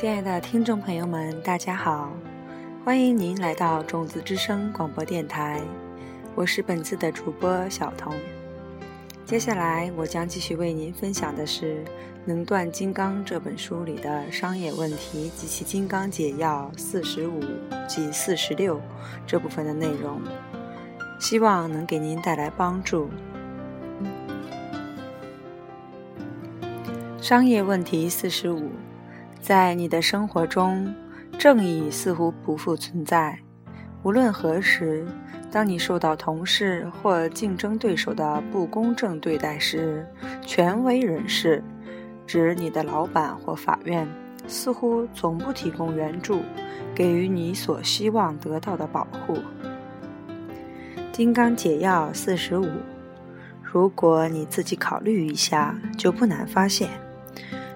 亲爱的听众朋友们，大家好，欢迎您来到种子之声广播电台，我是本次的主播小童。接下来我将继续为您分享的是《能断金刚》这本书里的商业问题及其金刚解药四十五及四十六这部分的内容，希望能给您带来帮助。商业问题四十五。在你的生活中，正义似乎不复存在。无论何时，当你受到同事或竞争对手的不公正对待时，权威人士，指你的老板或法院，似乎从不提供援助，给予你所希望得到的保护。金刚解药四十五，如果你自己考虑一下，就不难发现。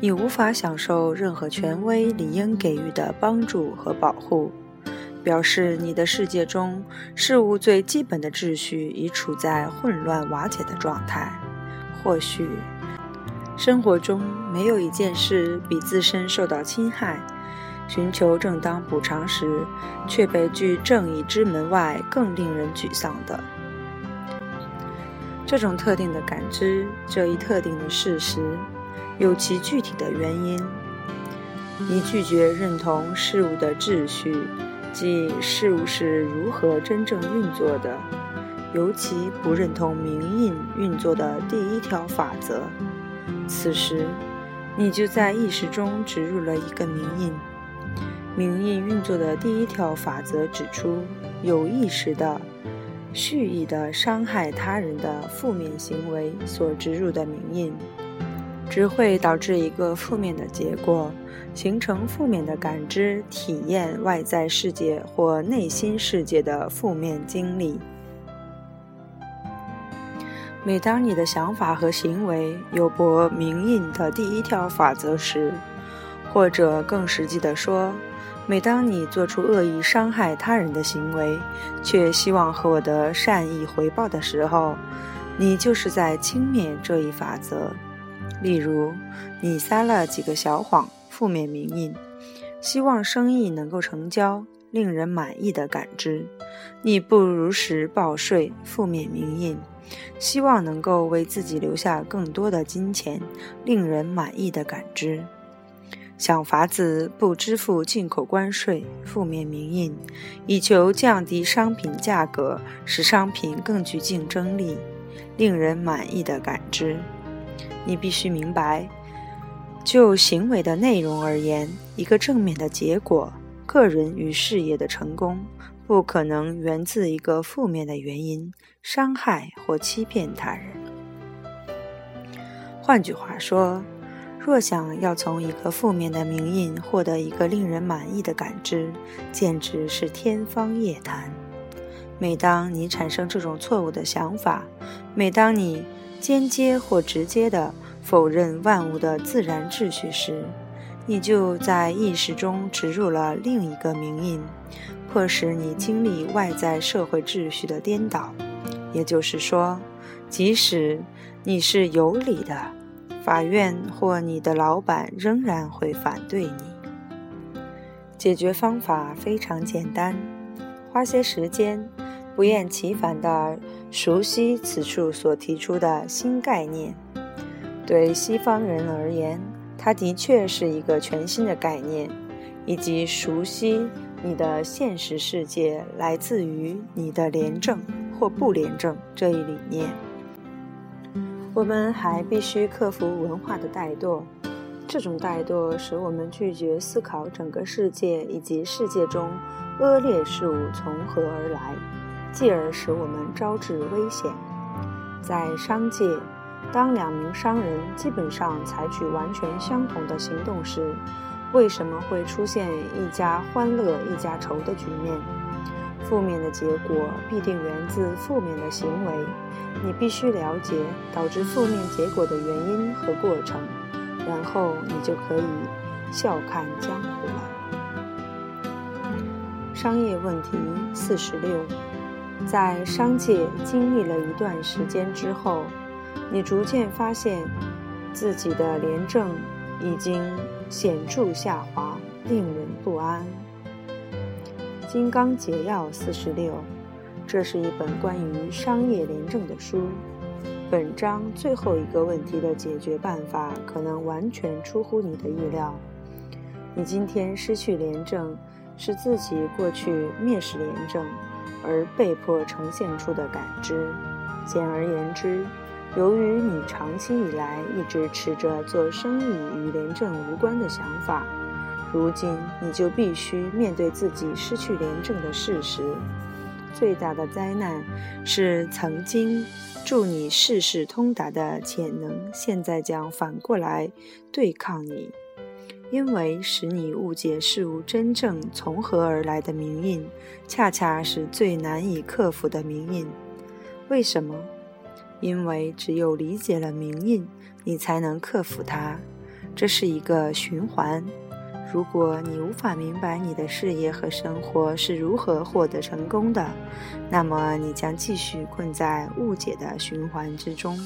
你无法享受任何权威理应给予的帮助和保护，表示你的世界中事物最基本的秩序已处在混乱瓦解的状态。或许，生活中没有一件事比自身受到侵害、寻求正当补偿时却被拒正义之门外更令人沮丧的。这种特定的感知，这一特定的事实。有其具体的原因。你拒绝认同事物的秩序，即事物是如何真正运作的，尤其不认同名印运作的第一条法则。此时，你就在意识中植入了一个名印。名印运作的第一条法则指出，有意识的、蓄意的伤害他人的负面行为所植入的名印。只会导致一个负面的结果，形成负面的感知、体验外在世界或内心世界的负面经历。每当你的想法和行为有悖明印的第一条法则时，或者更实际的说，每当你做出恶意伤害他人的行为，却希望获得善意回报的时候，你就是在轻蔑这一法则。例如，你撒了几个小谎，负面名印，希望生意能够成交，令人满意的感知；你不如实报税，负面名印，希望能够为自己留下更多的金钱，令人满意的感知；想法子不支付进口关税，负面名印，以求降低商品价格，使商品更具竞争力，令人满意的感知。你必须明白，就行为的内容而言，一个正面的结果，个人与事业的成功，不可能源自一个负面的原因——伤害或欺骗他人。换句话说，若想要从一个负面的名印获得一个令人满意的感知，简直是天方夜谭。每当你产生这种错误的想法，每当你……间接或直接的否认万物的自然秩序时，你就在意识中植入了另一个名印，迫使你经历外在社会秩序的颠倒。也就是说，即使你是有理的，法院或你的老板仍然会反对你。解决方法非常简单，花些时间。不厌其烦地熟悉此处所提出的新概念。对西方人而言，它的确是一个全新的概念，以及熟悉你的现实世界来自于你的廉政或不廉政这一理念。我们还必须克服文化的怠惰，这种怠惰使我们拒绝思考整个世界以及世界中恶劣事物从何而来。继而使我们招致危险。在商界，当两名商人基本上采取完全相同的行动时，为什么会出现一家欢乐一家愁的局面？负面的结果必定源自负面的行为。你必须了解导致负面结果的原因和过程，然后你就可以笑看江湖了。商业问题四十六。在商界经历了一段时间之后，你逐渐发现自己的廉政已经显著下滑，令人不安。《金刚解药》四十六，这是一本关于商业廉政的书。本章最后一个问题的解决办法可能完全出乎你的意料。你今天失去廉政，是自己过去蔑视廉政而被迫呈现出的感知。简而言之。由于你长期以来一直持着做生意与廉政无关的想法，如今你就必须面对自己失去廉政的事实。最大的灾难是曾经助你事事通达的潜能，现在将反过来对抗你，因为使你误解事物真正从何而来的名印，恰恰是最难以克服的名印。为什么？因为只有理解了名印，你才能克服它。这是一个循环。如果你无法明白你的事业和生活是如何获得成功的，那么你将继续困在误解的循环之中。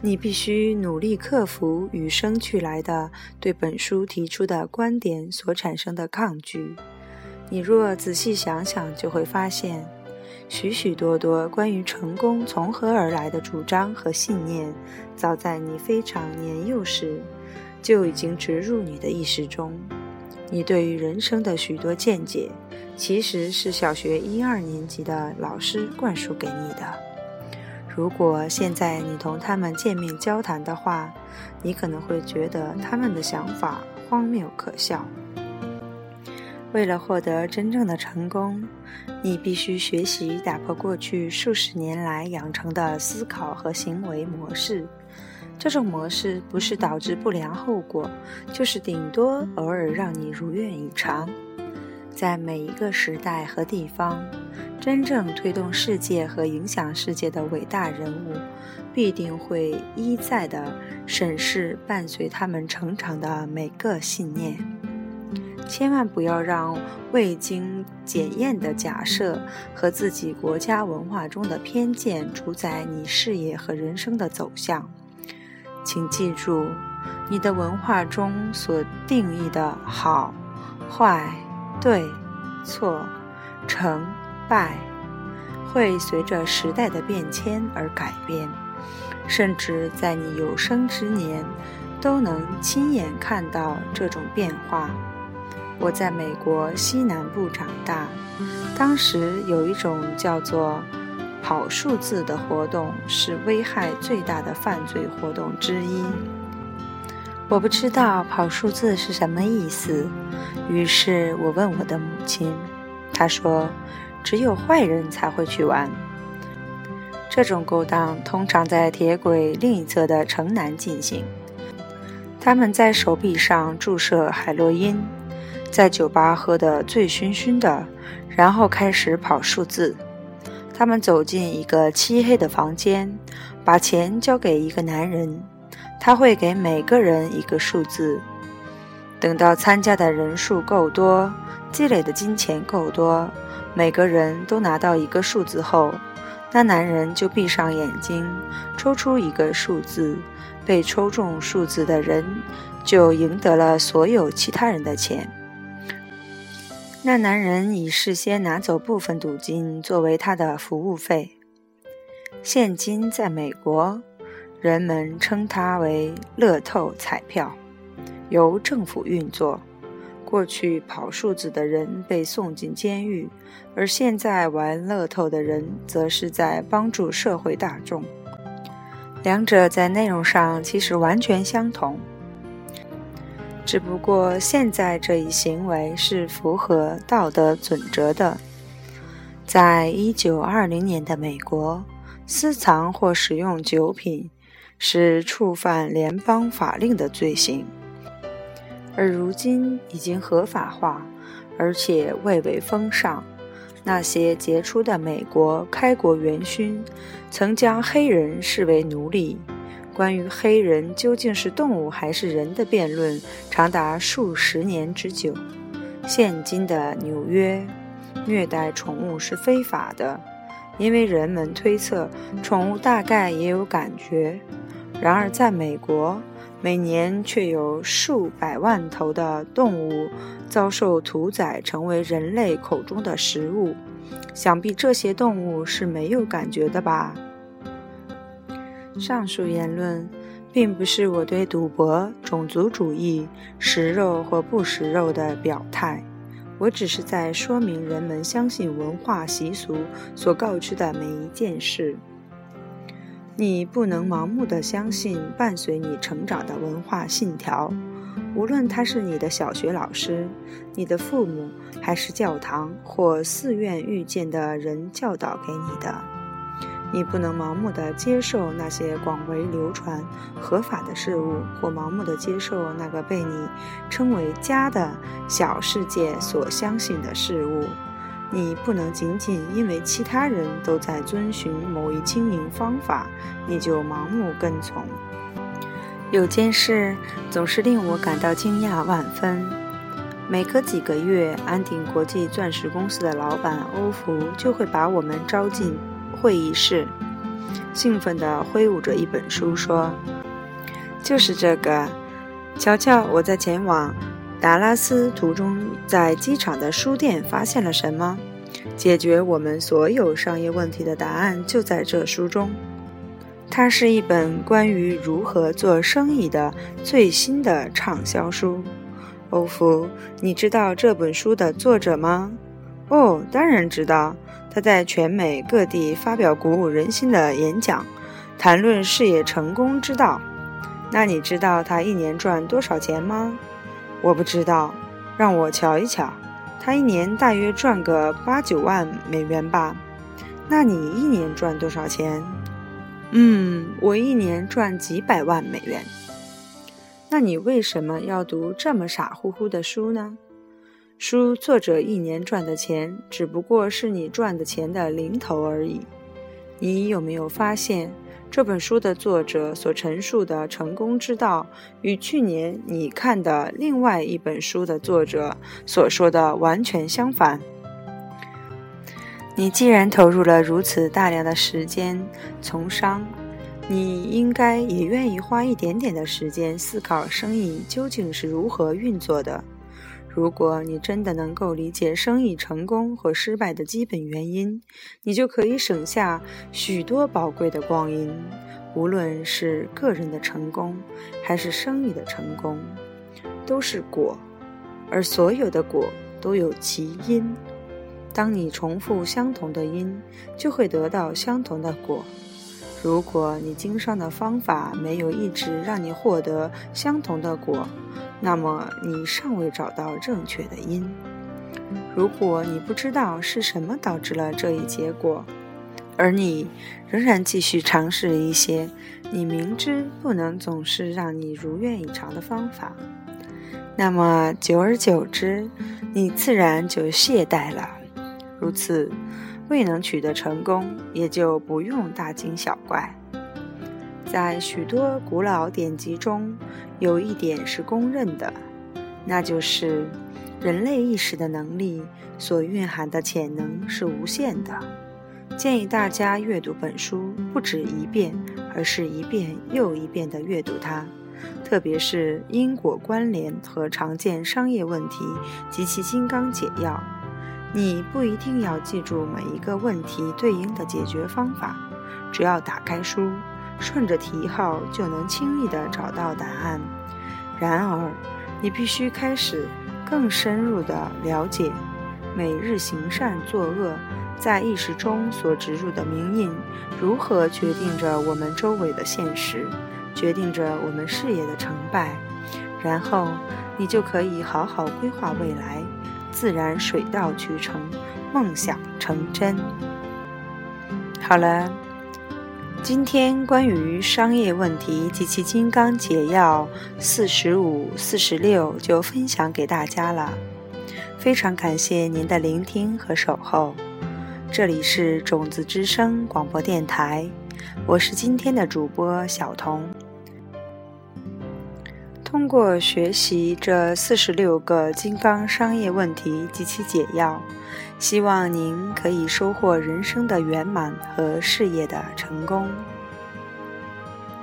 你必须努力克服与生俱来的对本书提出的观点所产生的抗拒。你若仔细想想，就会发现。许许多多关于成功从何而来的主张和信念，早在你非常年幼时就已经植入你的意识中。你对于人生的许多见解，其实是小学一二年级的老师灌输给你的。如果现在你同他们见面交谈的话，你可能会觉得他们的想法荒谬可笑。为了获得真正的成功，你必须学习打破过去数十年来养成的思考和行为模式。这种模式不是导致不良后果，就是顶多偶尔让你如愿以偿。在每一个时代和地方，真正推动世界和影响世界的伟大人物，必定会一再地审视伴随他们成长的每个信念。千万不要让未经检验的假设和自己国家文化中的偏见主宰你事业和人生的走向。请记住，你的文化中所定义的好、坏、对、错、成败，会随着时代的变迁而改变，甚至在你有生之年都能亲眼看到这种变化。我在美国西南部长大，当时有一种叫做“跑数字”的活动，是危害最大的犯罪活动之一。我不知道跑数字是什么意思，于是我问我的母亲，她说：“只有坏人才会去玩。”这种勾当通常在铁轨另一侧的城南进行，他们在手臂上注射海洛因。在酒吧喝得醉醺醺的，然后开始跑数字。他们走进一个漆黑的房间，把钱交给一个男人，他会给每个人一个数字。等到参加的人数够多，积累的金钱够多，每个人都拿到一个数字后，那男人就闭上眼睛，抽出一个数字，被抽中数字的人就赢得了所有其他人的钱。那男人已事先拿走部分赌金作为他的服务费。现今在美国，人们称它为“乐透彩票”，由政府运作。过去跑数字的人被送进监狱，而现在玩乐透的人则是在帮助社会大众。两者在内容上其实完全相同。只不过现在这一行为是符合道德准则的。在一九二零年的美国，私藏或使用酒品是触犯联邦法令的罪行，而如今已经合法化，而且蔚为风尚。那些杰出的美国开国元勋曾将黑人视为奴隶。关于黑人究竟是动物还是人的辩论，长达数十年之久。现今的纽约，虐待宠物是非法的，因为人们推测宠物大概也有感觉。然而，在美国，每年却有数百万头的动物遭受屠宰，成为人类口中的食物。想必这些动物是没有感觉的吧？上述言论并不是我对赌博、种族主义、食肉或不食肉的表态，我只是在说明人们相信文化习俗所告知的每一件事。你不能盲目的相信伴随你成长的文化信条，无论他是你的小学老师、你的父母，还是教堂或寺院遇见的人教导给你的。你不能盲目的接受那些广为流传、合法的事物，或盲目的接受那个被你称为家的小世界所相信的事物。你不能仅仅因为其他人都在遵循某一经营方法，你就盲目跟从。有件事总是令我感到惊讶万分：每隔几个月，安鼎国际钻石公司的老板欧福就会把我们招进会议室，兴奋地挥舞着一本书说：“就是这个，瞧瞧我在前往。”达拉斯途中，在机场的书店发现了什么？解决我们所有商业问题的答案就在这书中。它是一本关于如何做生意的最新的畅销书。欧福，你知道这本书的作者吗？哦，当然知道。他在全美各地发表鼓舞人心的演讲，谈论事业成功之道。那你知道他一年赚多少钱吗？我不知道，让我瞧一瞧。他一年大约赚个八九万美元吧。那你一年赚多少钱？嗯，我一年赚几百万美元。那你为什么要读这么傻乎乎的书呢？书作者一年赚的钱，只不过是你赚的钱的零头而已。你有没有发现？这本书的作者所陈述的成功之道，与去年你看的另外一本书的作者所说的完全相反。你既然投入了如此大量的时间从商，你应该也愿意花一点点的时间思考生意究竟是如何运作的。如果你真的能够理解生意成功和失败的基本原因，你就可以省下许多宝贵的光阴。无论是个人的成功，还是生意的成功，都是果，而所有的果都有其因。当你重复相同的因，就会得到相同的果。如果你经商的方法没有一直让你获得相同的果，那么你尚未找到正确的因。如果你不知道是什么导致了这一结果，而你仍然继续尝试一些你明知不能总是让你如愿以偿的方法，那么久而久之，你自然就懈怠了。如此，未能取得成功，也就不用大惊小怪。在许多古老典籍中，有一点是公认的，那就是人类意识的能力所蕴含的潜能是无限的。建议大家阅读本书不止一遍，而是一遍又一遍地阅读它，特别是因果关联和常见商业问题及其金刚解药。你不一定要记住每一个问题对应的解决方法，只要打开书。顺着题号就能轻易地找到答案。然而，你必须开始更深入地了解，每日行善作恶在意识中所植入的名印，如何决定着我们周围的现实，决定着我们事业的成败。然后，你就可以好好规划未来，自然水到渠成，梦想成真。好了。今天关于商业问题及其金刚解药四十五、四十六就分享给大家了，非常感谢您的聆听和守候。这里是种子之声广播电台，我是今天的主播小彤。通过学习这四十六个金刚商业问题及其解药，希望您可以收获人生的圆满和事业的成功。